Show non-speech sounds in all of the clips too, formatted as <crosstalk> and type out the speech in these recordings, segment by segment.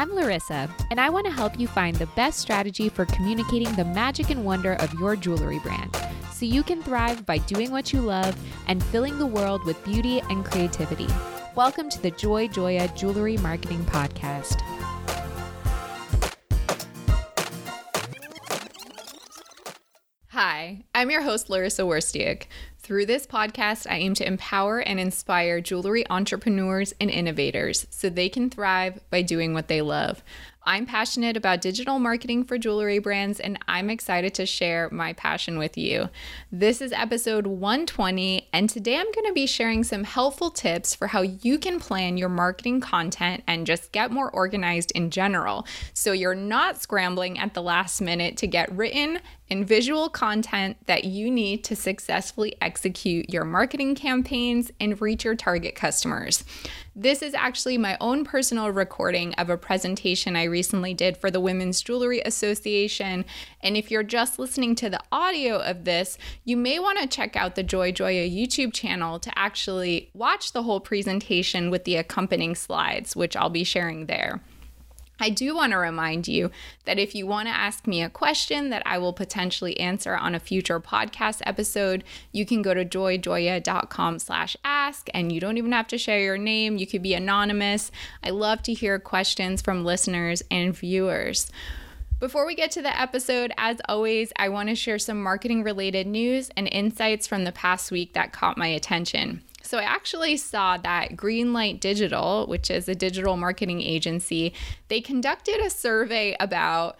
I'm Larissa, and I want to help you find the best strategy for communicating the magic and wonder of your jewelry brand so you can thrive by doing what you love and filling the world with beauty and creativity. Welcome to the Joy Joya Jewelry Marketing Podcast. Hi, I'm your host, Larissa Werstiak. Through this podcast, I aim to empower and inspire jewelry entrepreneurs and innovators so they can thrive by doing what they love. I'm passionate about digital marketing for jewelry brands, and I'm excited to share my passion with you. This is episode 120, and today I'm going to be sharing some helpful tips for how you can plan your marketing content and just get more organized in general so you're not scrambling at the last minute to get written and visual content that you need to successfully execute your marketing campaigns and reach your target customers. This is actually my own personal recording of a presentation I recently did for the Women's Jewelry Association. And if you're just listening to the audio of this, you may want to check out the Joy Joya YouTube channel to actually watch the whole presentation with the accompanying slides, which I'll be sharing there. I do want to remind you that if you want to ask me a question that I will potentially answer on a future podcast episode, you can go to joyjoya.com slash ask and you don't even have to share your name. You could be anonymous. I love to hear questions from listeners and viewers. Before we get to the episode, as always, I want to share some marketing related news and insights from the past week that caught my attention. So I actually saw that Greenlight Digital, which is a digital marketing agency, they conducted a survey about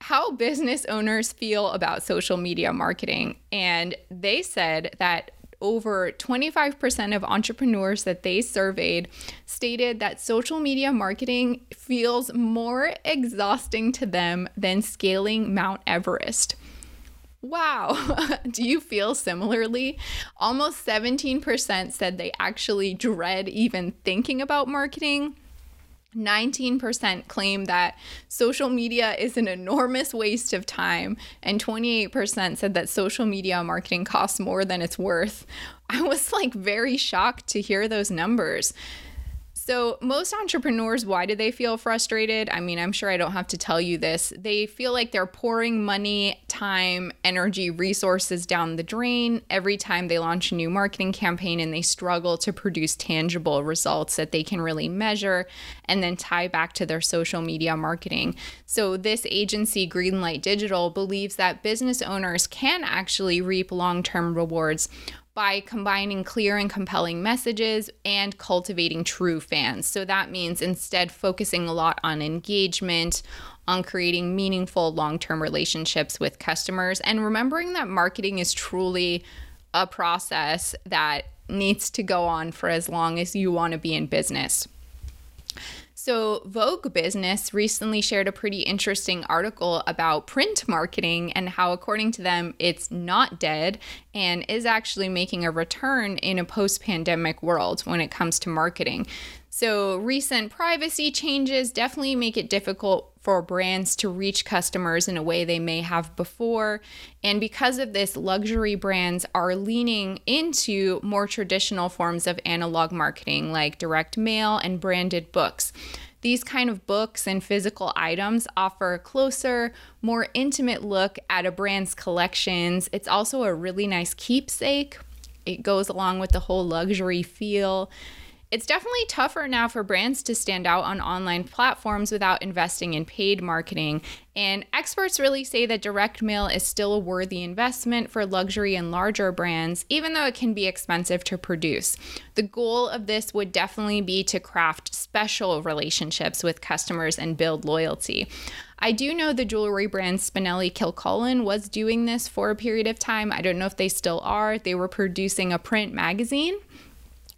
how business owners feel about social media marketing. And they said that over 25% of entrepreneurs that they surveyed stated that social media marketing feels more exhausting to them than scaling Mount Everest. Wow. <laughs> Do you feel similarly? Almost 17% said they actually dread even thinking about marketing. 19% claim that social media is an enormous waste of time, and 28% said that social media marketing costs more than it's worth. I was like very shocked to hear those numbers. So, most entrepreneurs, why do they feel frustrated? I mean, I'm sure I don't have to tell you this. They feel like they're pouring money, time, energy, resources down the drain every time they launch a new marketing campaign and they struggle to produce tangible results that they can really measure and then tie back to their social media marketing. So, this agency, Greenlight Digital, believes that business owners can actually reap long term rewards by combining clear and compelling messages and cultivating true fans. So that means instead focusing a lot on engagement, on creating meaningful long term relationships with customers, and remembering that marketing is truly a process that needs to go on for as long as you want to be in business. So, Vogue Business recently shared a pretty interesting article about print marketing and how, according to them, it's not dead and is actually making a return in a post pandemic world when it comes to marketing. So, recent privacy changes definitely make it difficult for brands to reach customers in a way they may have before. And because of this, luxury brands are leaning into more traditional forms of analog marketing like direct mail and branded books. These kind of books and physical items offer a closer, more intimate look at a brand's collections. It's also a really nice keepsake. It goes along with the whole luxury feel. It's definitely tougher now for brands to stand out on online platforms without investing in paid marketing. And experts really say that direct mail is still a worthy investment for luxury and larger brands, even though it can be expensive to produce. The goal of this would definitely be to craft special relationships with customers and build loyalty. I do know the jewelry brand Spinelli Kilcullen was doing this for a period of time. I don't know if they still are. They were producing a print magazine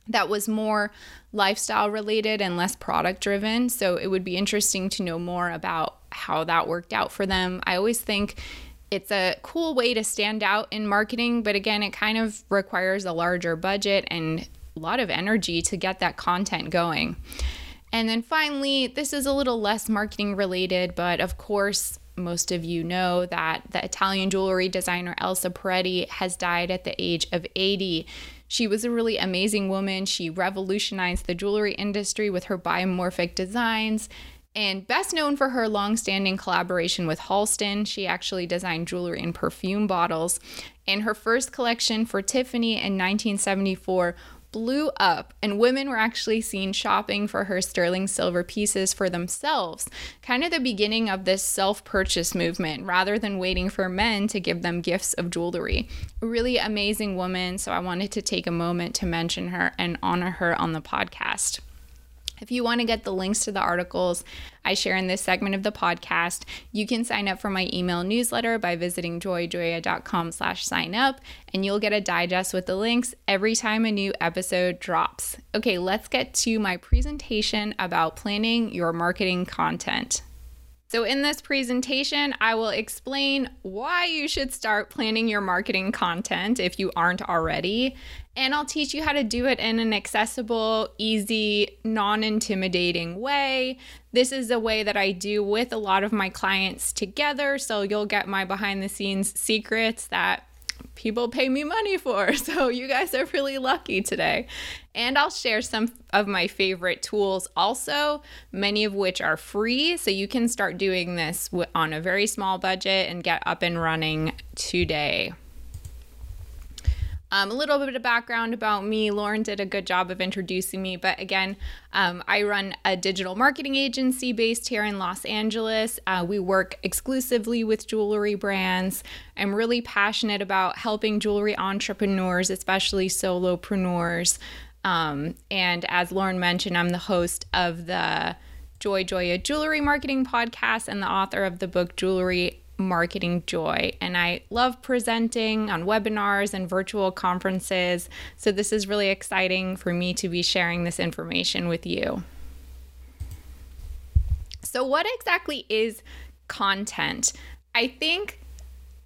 that was more lifestyle related and less product driven. So it would be interesting to know more about how that worked out for them. I always think it's a cool way to stand out in marketing, but again, it kind of requires a larger budget and a lot of energy to get that content going. And then finally, this is a little less marketing related, but of course, most of you know that the Italian jewelry designer Elsa Peretti has died at the age of 80. She was a really amazing woman. She revolutionized the jewelry industry with her biomorphic designs. And best known for her long-standing collaboration with Halston, she actually designed jewelry and perfume bottles. And her first collection for Tiffany in 1974 blew up, and women were actually seen shopping for her sterling silver pieces for themselves. Kind of the beginning of this self purchase movement rather than waiting for men to give them gifts of jewelry. A really amazing woman, so I wanted to take a moment to mention her and honor her on the podcast. If you want to get the links to the articles I share in this segment of the podcast, you can sign up for my email newsletter by visiting joyjoya.com slash sign up, and you'll get a digest with the links every time a new episode drops. Okay, let's get to my presentation about planning your marketing content. So, in this presentation, I will explain why you should start planning your marketing content if you aren't already. And I'll teach you how to do it in an accessible, easy, non intimidating way. This is a way that I do with a lot of my clients together. So, you'll get my behind the scenes secrets that people pay me money for. <laughs> So you guys are really lucky today. And I'll share some of my favorite tools also, many of which are free. So you can start doing this on a very small budget and get up and running today. Um, a little bit of background about me. Lauren did a good job of introducing me, but again, um, I run a digital marketing agency based here in Los Angeles. Uh, we work exclusively with jewelry brands. I'm really passionate about helping jewelry entrepreneurs, especially solopreneurs. Um, and as Lauren mentioned, I'm the host of the Joy Joya Jewelry Marketing Podcast and the author of the book Jewelry marketing joy. And I love presenting on webinars and virtual conferences. So this is really exciting for me to be sharing this information with you. So, what exactly is content? I think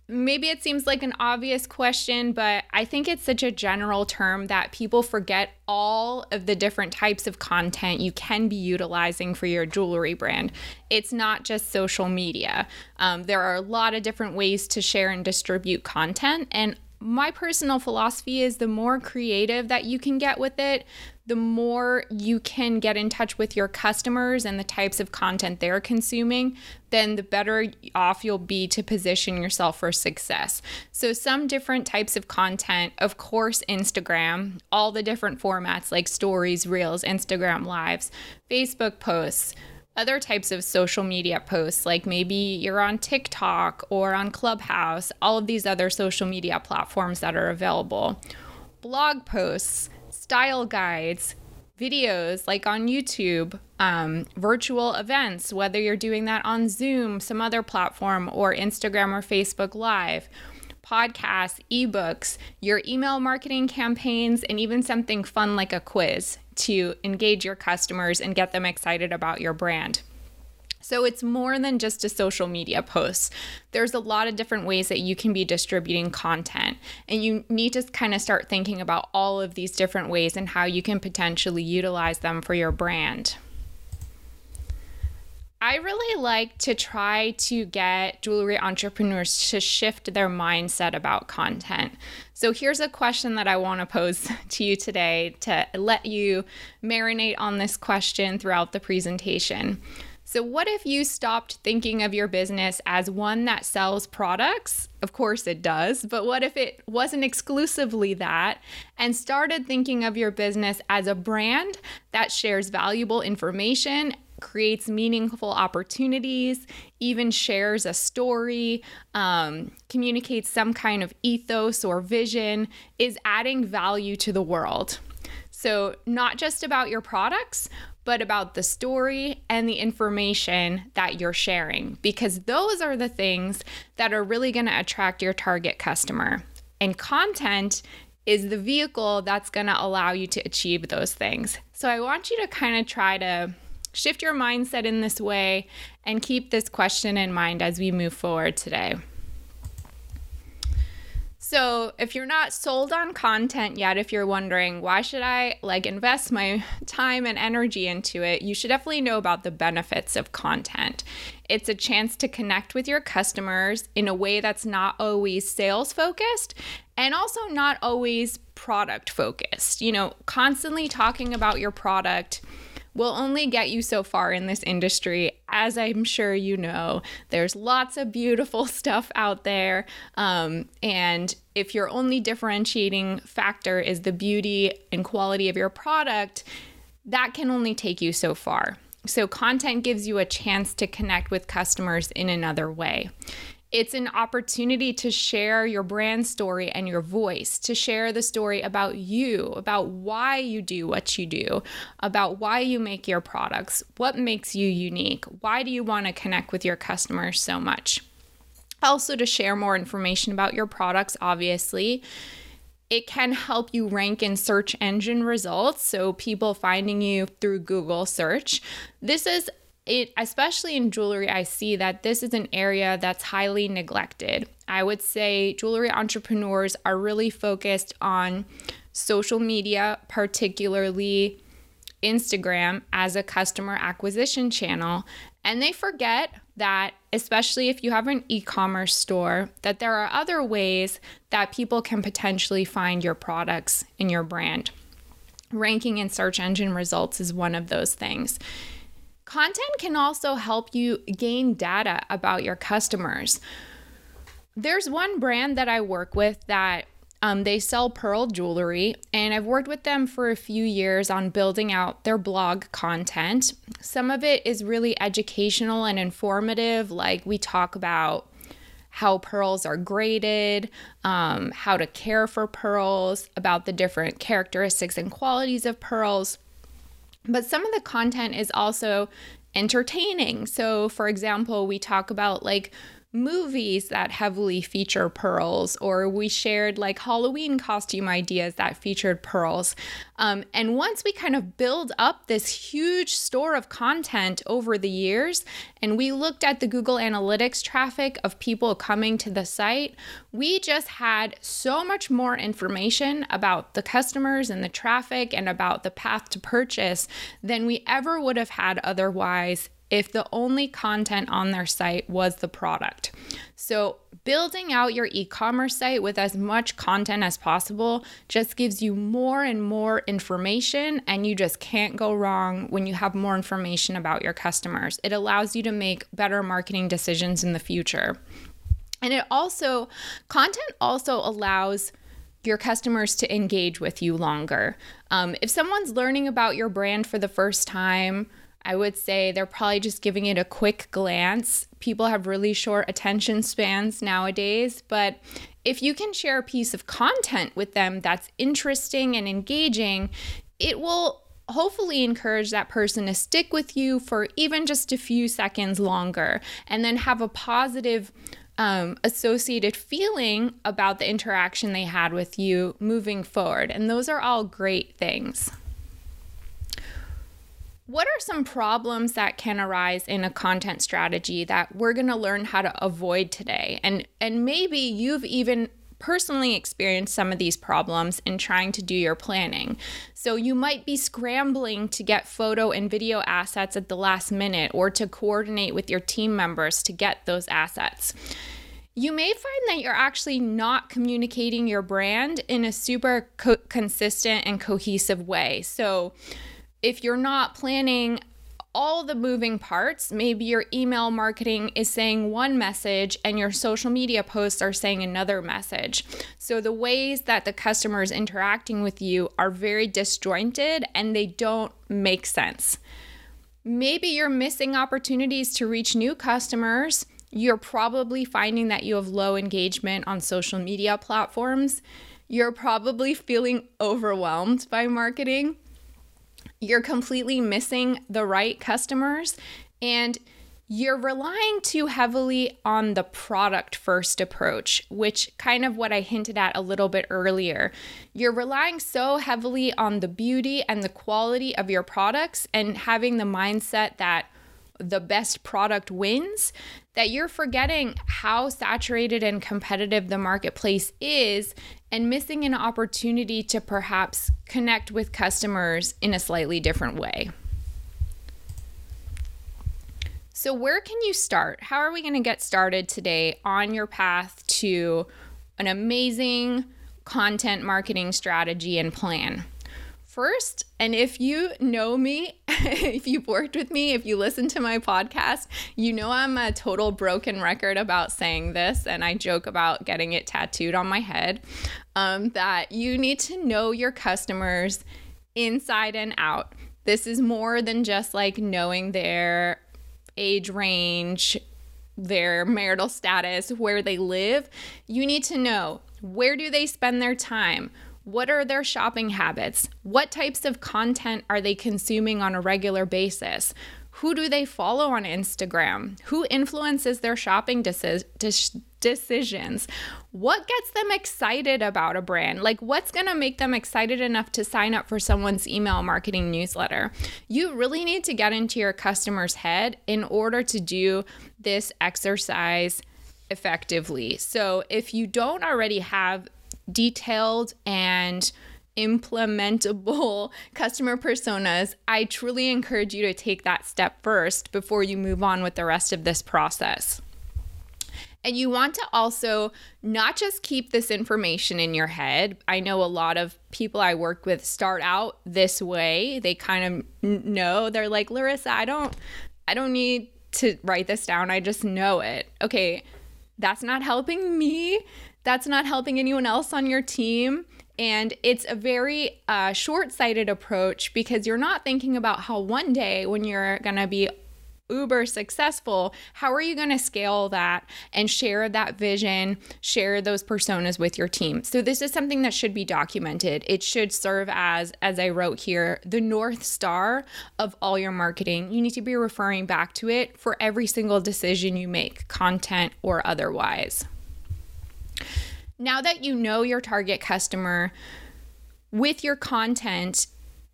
maybe it seems like an obvious question, but I think it's such a general term that people forget all of the different types of content you can be utilizing for your jewelry brand. It's not just social media, um, there are a lot of different ways to share and distribute content. And my personal philosophy is the more creative that you can get with it, the more you can get in touch with your customers and the types of content they're consuming, then the better off you'll be to position yourself for success. So, some different types of content, of course, Instagram, all the different formats like stories, reels, Instagram lives, Facebook posts other types of social media posts, like maybe you're on TikTok or on Clubhouse, all of these other social media platforms that are available, blog posts, style guides, videos like on YouTube, um, virtual events, whether you're doing that on Zoom, some other platform, or Instagram or Facebook Live, podcasts, ebooks, your email marketing campaigns, and even something fun like a quiz to engage your customers and get them excited about your brand. So it's more than just a social media post. There's a lot of different ways that you can be distributing content, and you need to kind of start thinking about all of these different ways and how you can potentially utilize them for your brand. I really like to try to get jewelry entrepreneurs to shift their mindset about content. So, here's a question that I want to pose <laughs> to you today to let you marinate on this question throughout the presentation. So, what if you stopped thinking of your business as one that sells products? Of course it does, but what if it wasn't exclusively that and started thinking of your business as a brand that shares valuable information, creates meaningful opportunities, even shares a story, um, communicates some kind of ethos or vision, is adding value to the world? So, not just about your products, but about the story and the information that you're sharing, because those are the things that are really going to attract your target customer. And content is the vehicle that's going to allow you to achieve those things. So I want you to kind of try to shift your mindset in this way and keep this question in mind as we move forward today. So, if you're not sold on content yet, if you're wondering why should I like invest my <laughs> time and energy into it, you should definitely know about the benefits of content. It's a chance to connect with your customers in a way that's not always sales focused and also not always product focused. You know, constantly talking about your product will only get you so far in this industry. As I'm sure you know, there's lots of beautiful <laughs> stuff out there. Um, and if your only differentiating factor is the beauty and quality of your product, that can only take you so far. So, content gives you a chance to connect with customers in another way. It's an opportunity to share your brand story and your voice, to share the story about you, about why you do what you do, about why you make your products, what makes you unique, why do you want to connect with your customers so much. Also, to share more information about your products, obviously. It can help you rank in search engine results, so people finding you through Google search. This is it especially in jewelry i see that this is an area that's highly neglected. I would say jewelry entrepreneurs are really focused on social media particularly instagram as a customer acquisition channel. And they forget that especially if you have an e-commerce store that there are other ways that people can potentially find your products and your brand. Ranking in search engine results is one of those things Content can also help you gain data about your customers. There's one brand that I work with that um, they sell pearl jewelry, and I've worked with them for a few years on building out their blog content. Some of it is really educational and informative, like we talk about how pearls are graded, um, how to care for pearls, about the different characteristics and qualities of pearls. But some of the content is also entertaining. So, for example, we talk about like movies that heavily feature pearls, or we shared like Halloween costume ideas that featured pearls. Um, and once we kind of build up this huge store of content over the years, and we looked at the Google Analytics traffic of people coming to the site, we just had so much more information about the customers and the traffic and about the path to purchase than we ever would have had otherwise if the only content on their site was the product. So, building out your e commerce site with as much content as possible just gives you more and more information, and you just can't go wrong when you have more information about your customers. It allows you to make better marketing decisions in the future. And it also, content also allows your customers to engage with you longer. Um, if someone's learning about your brand for the first time, I would say they're probably just giving it a quick glance. People have really short attention spans nowadays, but if you can share a piece of content with them that's interesting and engaging, it will hopefully encourage that person to stick with you for even just a few seconds longer and then have a positive um, associated feeling about the interaction they had with you moving forward. And those are all great things. What are some problems that can arise in a content strategy that we're going to learn how to avoid today? And and maybe you've even personally experienced some of these problems in trying to do your planning. So you might be scrambling to get photo and video assets at the last minute or to coordinate with your team members to get those assets. You may find that you're actually not communicating your brand in a super co- consistent and cohesive way. So if you're not planning all the moving parts, maybe your email marketing is saying one message and your social media posts are saying another message. So the ways that the customer is interacting with you are very disjointed and they don't make sense. Maybe you're missing opportunities to reach new customers. You're probably finding that you have low engagement on social media platforms. You're probably feeling overwhelmed by marketing you're completely missing the right customers and you're relying too heavily on the product first approach, which kind of what I hinted at a little bit earlier. You're relying so heavily on the beauty and the quality of your products and having the mindset that the best product wins that you're forgetting how saturated and competitive the marketplace is and missing an opportunity to perhaps connect with customers in a slightly different way. So, where can you start? How are we going to get started today on your path to an amazing content marketing strategy and plan? First, and if you know me <laughs> if you've worked with me, if you listen to my podcast, you know I'm a total broken record about saying this, and I joke about getting it tattooed on my head. Um, that you need to know your customers inside and out. This is more than just like knowing their age range, their marital status, where they live. You need to know where do they spend their time? What are their shopping habits? What types of content are they consuming on a regular basis? Who do they follow on Instagram? Who influences their shopping deci- de- decisions? What gets them excited about a brand? Like, what's gonna make them excited enough to sign up for someone's email marketing newsletter? You really need to get into your customer's head in order to do this exercise effectively. So, if you don't already have detailed and implementable <laughs> customer personas, I truly encourage you to take that step first before you move on with the rest of this process. And you want to also not just keep this information in your head. I know a lot of people I work with start out this way. They kind of know they're like, "Larissa, I don't I don't need to write this down. I just know it." Okay, that's not helping me that's not helping anyone else on your team. And it's a very uh, short sighted approach because you're not thinking about how one day when you're going to be uber successful, how are you going to scale that and share that vision, share those personas with your team? So this is something that should be documented. It should serve as as I wrote here, the north star of all your marketing. You need to be referring back to it for every single decision you make, content or otherwise. Now that you know your target customer with your content,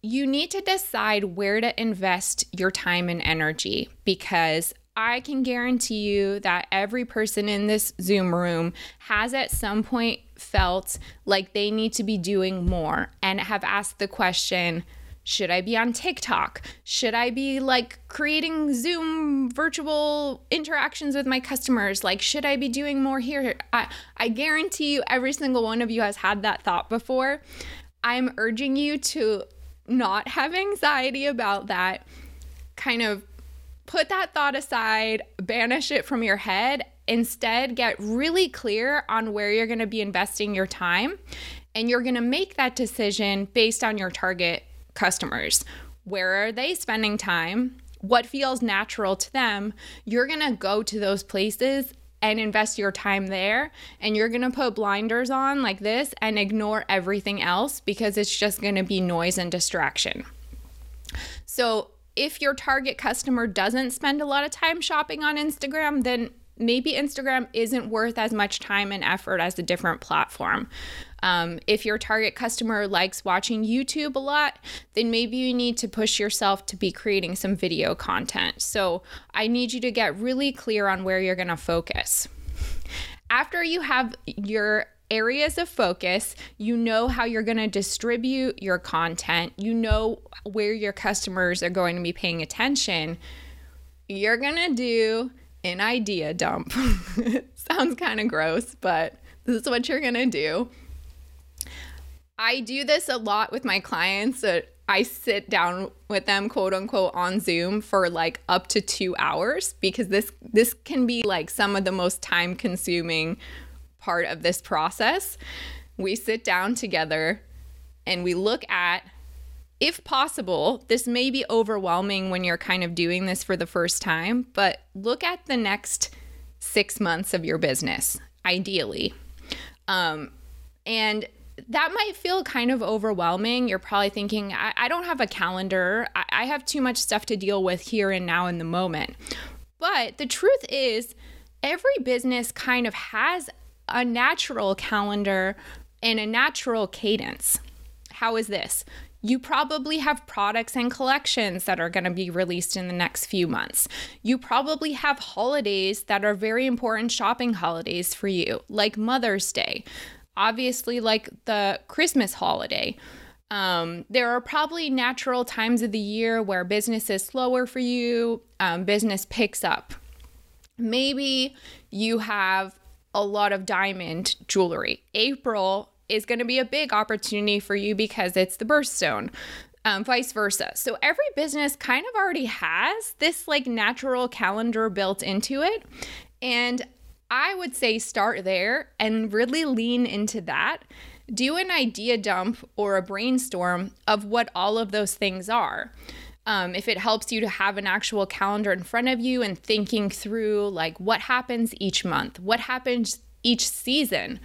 you need to decide where to invest your time and energy because I can guarantee you that every person in this Zoom room has at some point felt like they need to be doing more and have asked the question, should I be on TikTok? Should I be like creating Zoom virtual interactions with my customers? Like, should I be doing more here? I, I guarantee you, every single one of you has had that thought before. I'm urging you to not have anxiety about that. Kind of put that thought aside, banish it from your head. Instead, get really clear on where you're going to be investing your time. And you're going to make that decision based on your target customers. Where are they spending time? What feels natural to them? You're going to go to those places and invest your time there. And you're going to put blinders on like this and ignore everything else because it's just going to be noise and distraction. So, if your target customer doesn't spend a lot of time shopping on Instagram, then maybe Instagram isn't worth as much time and effort as a different platform. Um, if your target customer likes watching YouTube a lot, then maybe you need to push yourself to be creating some video content. So I need you to get really clear on where you're going to focus. After you have your areas of focus, you know how you're going to distribute your content, you know where your customers are going to be paying attention, you're going to do an idea dump. <laughs> Sounds kind of gross, but this is what you're going to do. I do this a lot with my clients that I sit down with them quote unquote on Zoom for like up to 2 hours because this this can be like some of the most time consuming part of this process. We sit down together and we look at if possible, this may be overwhelming when you're kind of doing this for the first time, but look at the next 6 months of your business ideally. Um and that might feel kind of overwhelming. You're probably thinking, I, I don't have a calendar. I, I have too much stuff to deal with here and now in the moment. But the truth is, every business kind of has a natural calendar and a natural cadence. How is this? You probably have products and collections that are going to be released in the next few months. You probably have holidays that are very important shopping holidays for you, like Mother's Day obviously like the Christmas holiday. Um, there are probably natural times of the year where business is slower for you, um, business picks up. Maybe you have a lot of diamond jewelry. April is going to be a big opportunity for you because it's the birthstone. um, vice versa. So every business kind of already has this like natural calendar built into it. And I would say start there and really lean into that. Do an idea dump or a brainstorm of what all of those things are. Um, if it helps you to have an actual calendar in front of you and thinking through like what happens each month, what happens each season.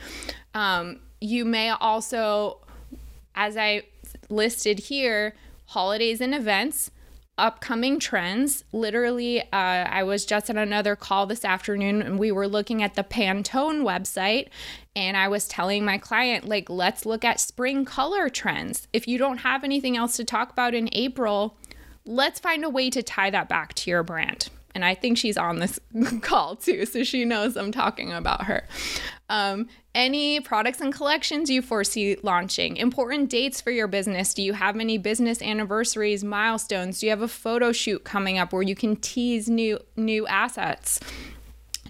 Um, you may also, as I listed here, holidays and events, upcoming trends. Literally, uh, I was just on another call this afternoon and we were looking at the Pantone website. And I was telling my client, like, let's look at spring color trends. If you don't have anything else to talk about in April, let's find a way to tie that back to your brand. And I think she's on this <laughs> call too, so she knows I'm talking about her. Um, any products and collections you foresee launching, important dates for your business. Do you have any business anniversaries, milestones? Do you have a photo shoot coming up where you can tease new new assets?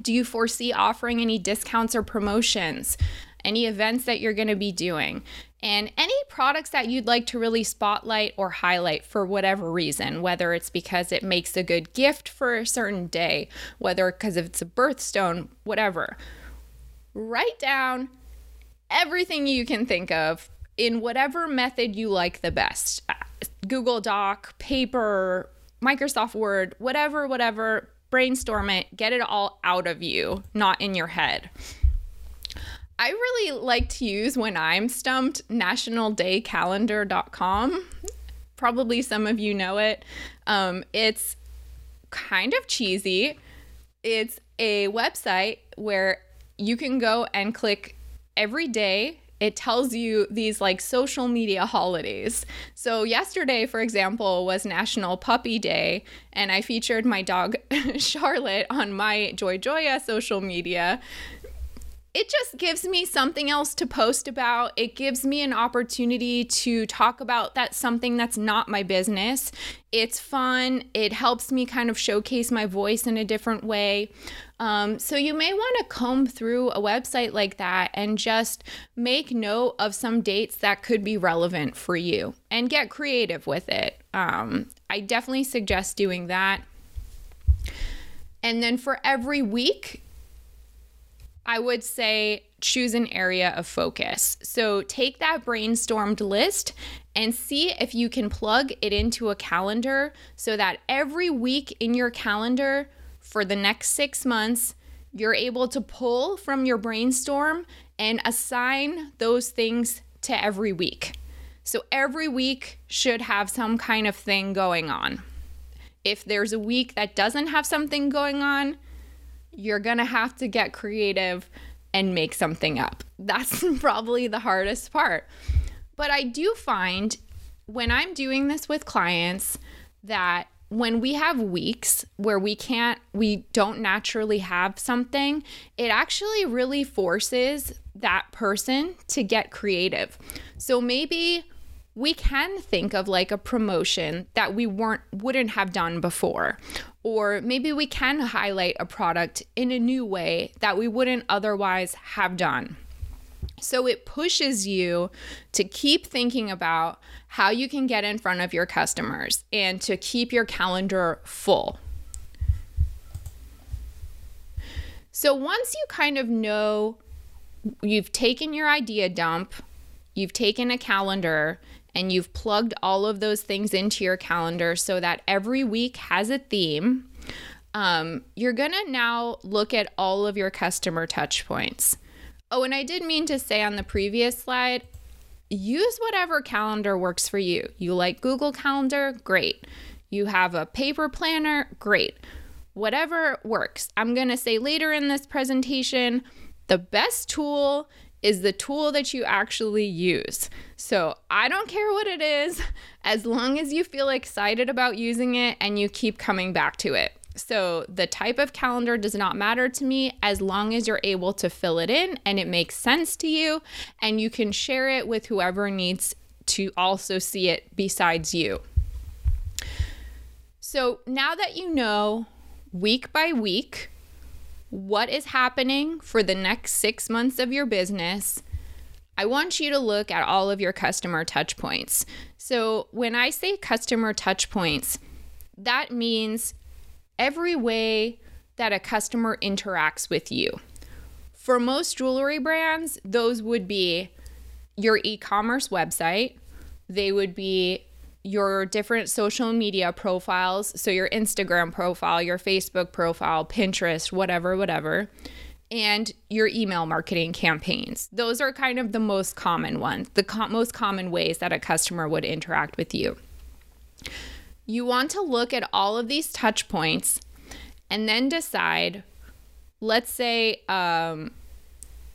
Do you foresee offering any discounts or promotions? Any events that you're going to be doing? and any products that you'd like to really spotlight or highlight for whatever reason, whether it's because it makes a good gift for a certain day, whether because it's a birthstone, whatever. Write down everything you can think of in whatever method you like the best Google Doc, paper, Microsoft Word, whatever, whatever. Brainstorm it, get it all out of you, not in your head. I really like to use when I'm stumped nationaldaycalendar.com. Probably some of you know it. Um, it's kind of cheesy. It's a website where you can go and click every day it tells you these like social media holidays. So, yesterday, for example, was National Puppy Day, and I featured my dog <laughs> Charlotte on my Joy Joya social media it just gives me something else to post about. It gives me an opportunity to talk about that something that's not my business. It's fun. It helps me kind of showcase my voice in a different way. Um, so you may want to comb through a website like that and just make note of some dates that could be relevant for you and get creative with it. Um, I definitely suggest doing that. And then for every week, I would say choose an area of focus. So take that brainstormed list and see if you can plug it into a calendar so that every week in your calendar for the next six months, you're able to pull from your brainstorm and assign those things to every week. So every week should have some kind of thing going on. If there's a week that doesn't have something going on, you're to have to get creative and make something up. <laughs> That's probably the hardest part. But I do find when I'm doing this with clients that when we have weeks where we can't, we don't naturally have something, it actually really forces that person to get creative. So maybe we can think of like a promotion that we weren't wouldn't have done before or maybe we can highlight a product in a new way that we wouldn't otherwise have done. So it pushes you to keep thinking about how you can get in front of your customers and to keep your calendar full. So once you kind of know you've taken your idea dump, you've taken a calendar, and you've plugged all of those things into your calendar so that every week has a theme, um, you're to now look at all of your customer touch points. Oh, and I did mean to say on the previous slide, use whatever calendar works for you. You like Google Calendar? Great. You have a paper planner? Great. Whatever works. I'm going to say later in this presentation the best tool is the tool that you actually use. So I don't care what it is, <laughs> as long as you feel excited about using it and you keep coming back to it. So the type of calendar does not matter to me as long as you're able to fill it in and it makes sense to you and you can share it with whoever needs to also see it besides you. So now that you know week by week, what is happening for the next six months of your business, I want you to look at all of your customer touch points. So, when I say customer touch points, that means every way that a customer interacts with you. For most jewelry brands, those would be your e commerce website, they would be your different social media profiles. So, your Instagram profile, your Facebook profile, Pinterest, whatever, whatever and your email marketing campaigns. Those are kind of the most common ones, the co- most common ways that a customer would interact with you. You want to look at all of these touch points and then decide, let's say, um,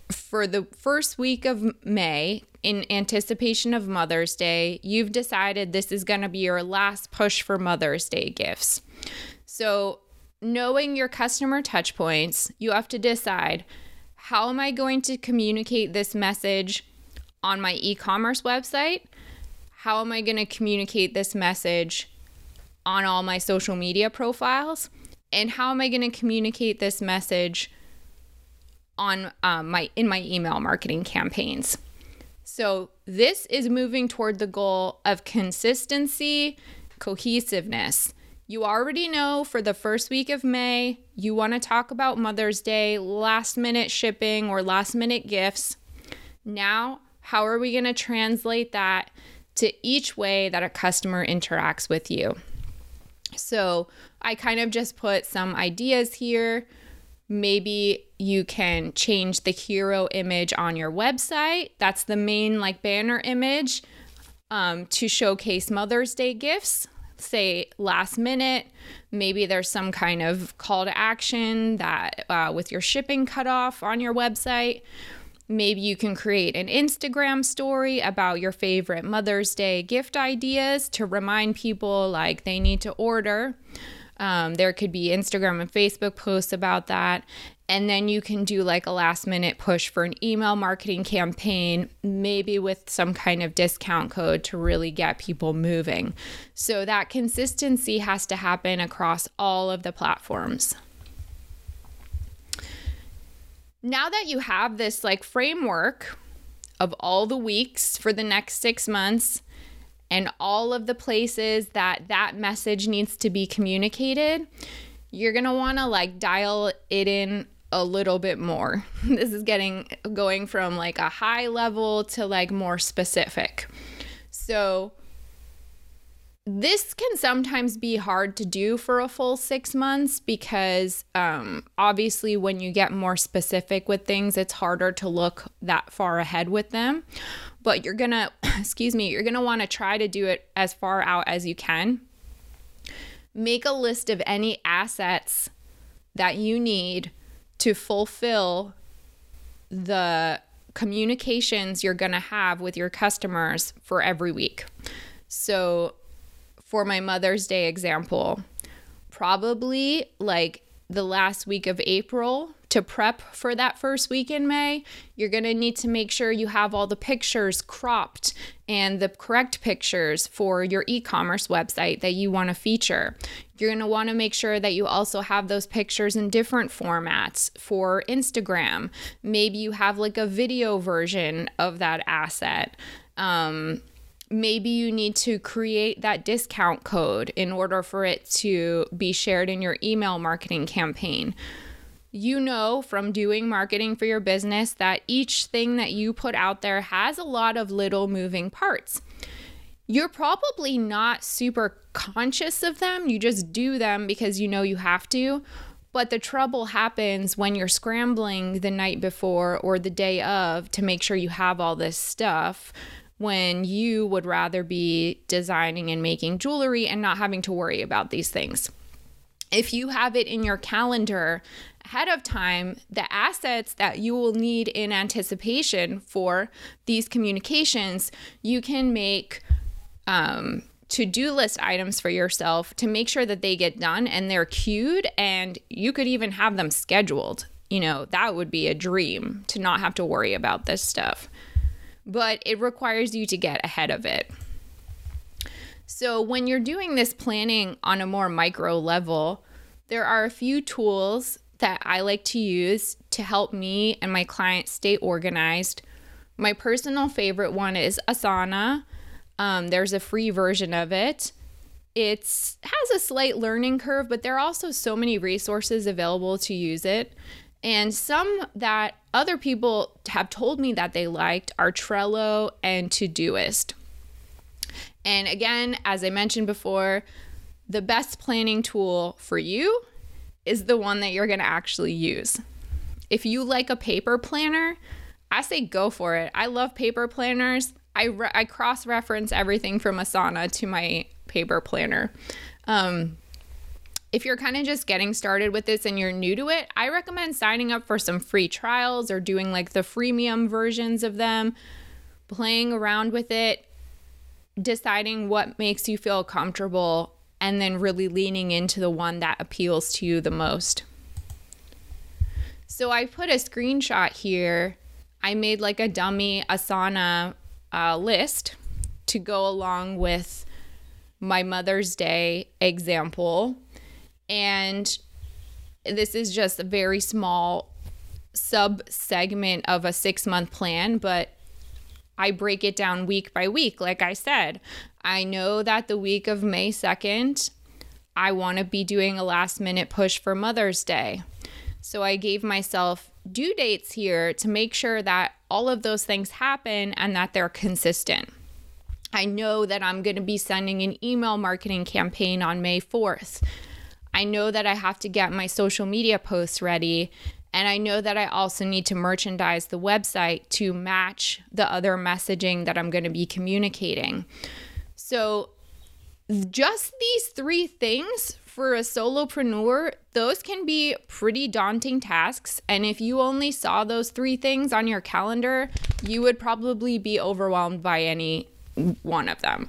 for the first week of May, in anticipation of Mother's Day, you've decided this is going to be your last push for Mother's Day gifts. So knowing your customer touch points, you have to decide how am I going to communicate this message on my e commerce website? How am I going to communicate this message on all my social media profiles? And how am I going to communicate this message on um, my in my email marketing campaigns? So this is moving toward the goal of consistency, cohesiveness. You already know for the first week of May, you want to talk about Mother's Day, last minute shipping, or last minute gifts. Now, how are we going to translate that to each way that a customer interacts with you? So, I kind of just put some ideas here. Maybe you can change the hero image on your website. That's the main like banner image um, to showcase Mother's Day gifts say last minute. Maybe there's some kind of call to action that uh, with your shipping cutoff on your website. Maybe you can create an Instagram story about your favorite Mother's Day gift ideas to remind people like they need to order. Um, there could be Instagram and Facebook posts about that. And then you can do like a last minute push for an email marketing campaign, maybe with some kind of discount code to really get people moving. So that consistency has to happen across all of the platforms. Now that you have this like framework of all the weeks for the next six months, and all of the places that that message needs to be communicated, you're going to want to like dial it in a little bit more. <laughs> This is getting going from like a high level to like more specific. So, this can sometimes be hard to do for a full six months because um, obviously, when you get more specific with things, it's harder to look that far ahead with them. But you're gonna, <coughs> excuse me, you're gonna wanna try to do it as far out as you can. Make a list of any assets that you need to fulfill the communications you're to have with your customers for every week. So, for my Mother's Day example, probably like the last week of April to prep for that first week in May, you're going to need to make sure you have all the pictures cropped and the correct pictures for your e commerce website that you want to feature. You're going to want to make sure that you also have those pictures in different formats for Instagram. Maybe you have like a video version of that asset. Um, maybe you need to create that discount code in order for it to be shared in your email marketing campaign you know from doing marketing for your business that each thing that you put out there has a lot of little moving parts. You're probably not super conscious of them. You just do them because you know you have to. But the trouble happens when you're scrambling the night before or the day of to make sure you have all this stuff when you would rather be designing and making jewelry and not having to worry about these things. If you have it in your calendar ahead of time the assets that you will need in anticipation for these communications, you can make um, to do list items for yourself to make sure that they get done and they're queued, and you could even have them scheduled. You know, that would be a dream to not have to worry about this stuff. But it requires you to get ahead of it. So, when you're doing this planning on a more micro level, there are a few tools that I like to use to help me and my clients stay organized. My personal favorite one is Asana. Um, there's a free version of it. It has a slight learning curve, but there are also so many resources available to use it. And some that other people have told me that they liked are Trello and Todoist. And again, as I mentioned before, the best planning tool for you is the one that you're going to actually use. If you like a paper planner, I say go for it. I love paper planners. I, re- I cross reference everything from Asana to my paper planner. Um, if you're kind of just getting started with this and you're new to it, I recommend signing up for some free trials or doing like the freemium versions of them, playing around with it, deciding what makes you feel comfortable, and then really leaning into the one that appeals to you the most. So I put a screenshot here. I made like a dummy Asana uh, list to go along with my Mother's Day example. And this is just a very small sub segment of a six month plan, but I break it down week by week. Like I said, I know that the week of May 2nd, I want to be doing a last minute push for Mother's Day. So I gave myself due dates here to make sure that all of those things happen and that they're consistent. I know that I'm going to be sending an email marketing campaign on May 4th. I know that I have to get my social media posts ready. And I know that I also need to merchandise the website to match the other messaging that I'm going to be communicating. So, just these three things for a solopreneur, those can be pretty daunting tasks. And if you only saw those three things on your calendar, you would probably be overwhelmed by any one of them.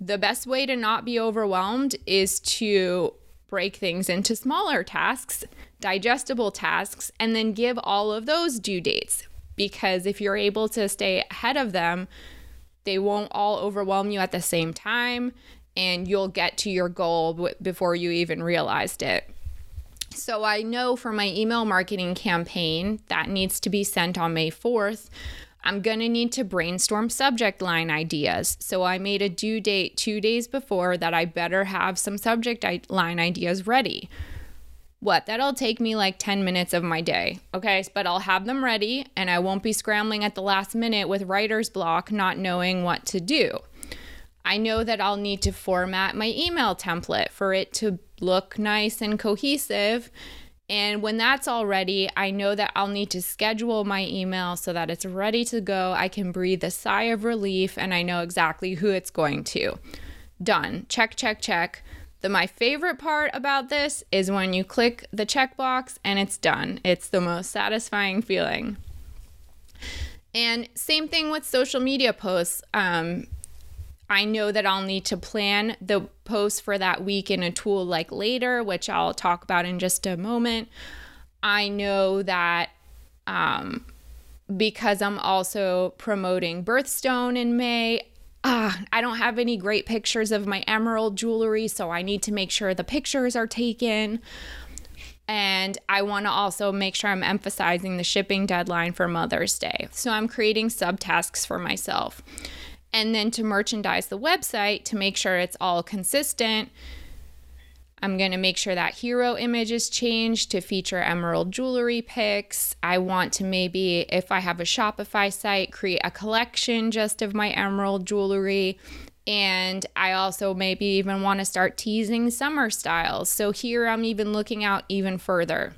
The best way to not be overwhelmed is to break things into smaller tasks, digestible tasks, and then give all of those due dates. Because if you're able to stay ahead of them, they won't all overwhelm you at the same time, and you'll get to your goal before you even realized it. So I know for my email marketing campaign that needs to be sent on May 4th. I'm going to need to brainstorm subject line ideas. So I made a due date two days before that I better have some subject line ideas ready. What? That'll take me like 10 minutes of my day. Okay. But I'll have them ready and I won't be scrambling at the last minute with writer's block, not knowing what to do. I know that I'll need to format my email template for it to look nice and cohesive and when that's all ready, I know that I'll need to schedule my email so that it's ready to go. I can breathe a sigh of relief and I know exactly who it's going to. Done. Check, check, check. The my favorite part about this is when you click the checkbox and it's done. It's the most satisfying feeling. And same thing with social media posts. Um, I know that I'll need to plan the post for that week in a tool like later, which I'll talk about in just a moment. I know that um, because I'm also promoting Birthstone in May, ah, I don't have any great pictures of my emerald jewelry, so I need to make sure the pictures are taken. And I want to also make sure I'm emphasizing the shipping deadline for Mother's Day. So I'm creating subtasks for myself and then to merchandise the website to make sure it's all consistent. I'm going to make sure that hero image is changed to feature emerald jewelry pics. I want to maybe, if I have a Shopify site, create a collection just of my emerald jewelry. And I also maybe even want to start teasing summer styles. So here I'm even looking out even further.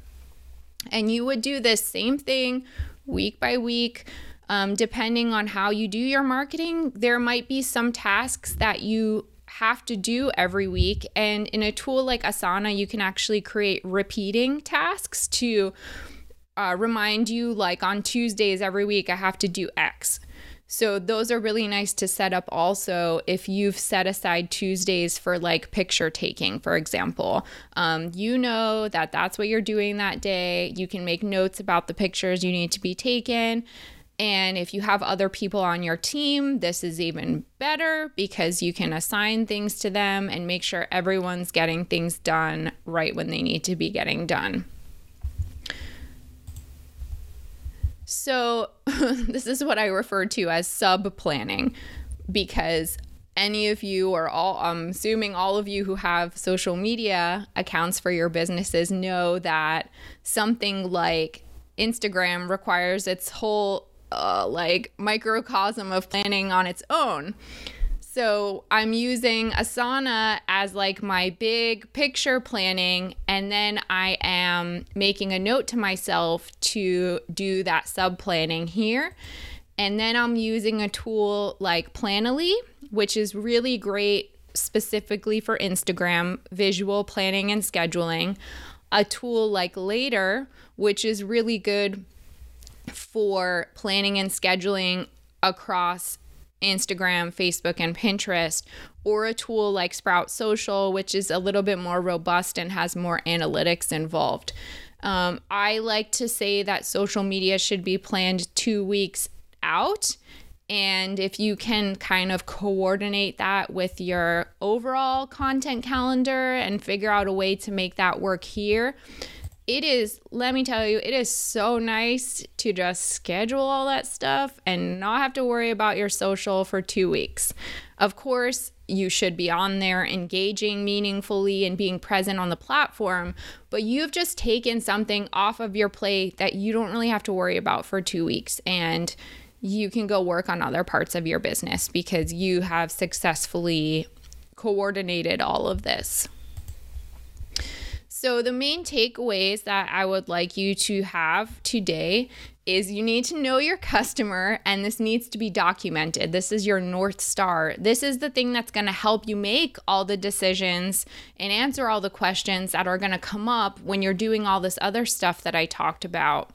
And you would do this same thing week by week um, depending on how you do your marketing, there might be some tasks that you have to do every week. And in a tool like Asana, you can actually create repeating tasks to uh, remind you, like on Tuesdays every week, I have to do X. So those are really nice to set up also if you've set aside Tuesdays for like picture taking, for example. Um, you know that that's what you're doing that day. You can make notes about the pictures you need to be taken. And if you have other people on your team, this is even better because you can assign things to them and make sure everyone's getting things done right when they need to be getting done. So, <laughs> this is what I refer to as sub planning because any of you or all I'm assuming all of you who have social media accounts for your businesses know that something like Instagram requires its whole uh, like microcosm of planning on its own. So I'm using Asana as like my big picture planning, and then I am making a note to myself to do that sub planning here. And then I'm using a tool like Planoly, which is really great specifically for Instagram visual planning and scheduling. A tool like Later, which is really good for planning and scheduling across Instagram, Facebook, and Pinterest, or a tool like Sprout Social, which is a little bit more robust and has more analytics involved. Um, I like to say that social media should be planned two weeks out. And if you can kind of coordinate that with your overall content calendar and figure out a way to make that work here, it is, let me tell you, it is so nice to just schedule all that stuff and not have to worry about your social for two weeks. Of course, you should be on there engaging meaningfully and being present on the platform, but you've just taken something off of your plate that you don't really have to worry about for two weeks. And you can go work on other parts of your business because you have successfully coordinated all of this. So, the main takeaways that I would like you to have today is you need to know your customer and this needs to be documented. This is your North Star. This is the thing that's going to help you make all the decisions and answer all the questions that are going to come up when you're doing all this other stuff that I talked about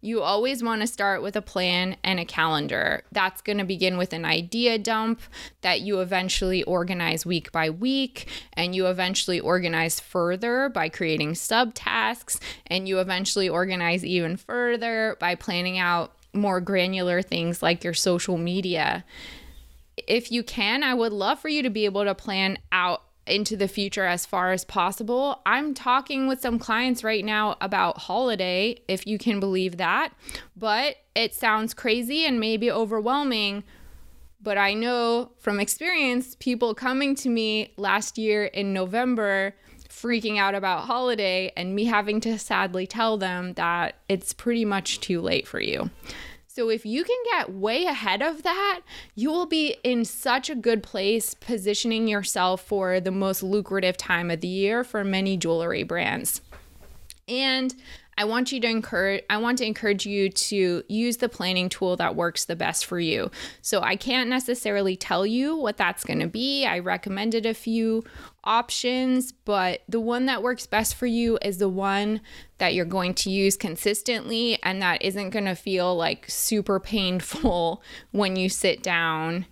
you always want to start with a plan and a calendar. That's going to begin with an idea dump that you eventually organize week by week, and you eventually organize further by creating subtasks, and you eventually organize even further by planning out more granular things like your social media. If you can, I would love for you to be able to plan out into the future as far as possible. I'm talking with some clients right now about holiday, if you can believe that, but it sounds crazy and maybe overwhelming. But I know from experience, people coming to me last year in November freaking out about holiday and me having to sadly tell them that it's pretty much too late for you. So if you can get way ahead of that, you will be in such a good place positioning yourself for the most lucrative time of the year for many jewelry brands. And I want you to encourage I want to encourage you to use the planning tool that works the best for you. So I can't necessarily tell you what that's going to be. I recommended a few options, but the one that works best for you is the one that you're going to use consistently and that isn't going to feel like super painful <laughs> when you sit down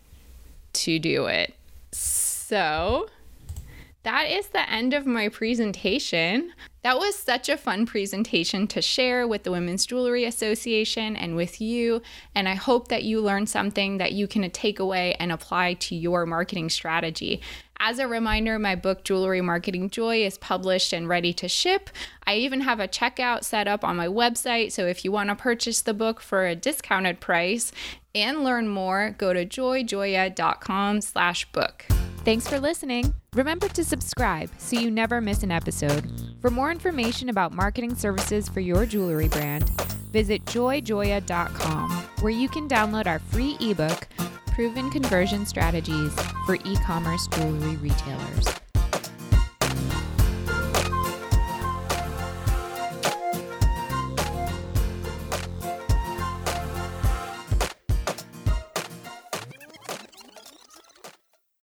to do it. So, that is the end of my presentation. That was such a fun presentation to share with the Women's Jewelry Association and with you. And I hope that you learned something that you can take away and apply to your marketing strategy. As a reminder, my book, Jewelry Marketing Joy, is published and ready to ship. I even have a checkout set up on my website. So if you want to purchase the book for a discounted price and learn more, go to joyjoya.com slash book. Thanks for listening. Remember to subscribe so you never miss an episode. For more information about marketing services for your jewelry brand, visit joyjoya.com, where you can download our free ebook, Proven Conversion Strategies for E commerce jewelry retailers.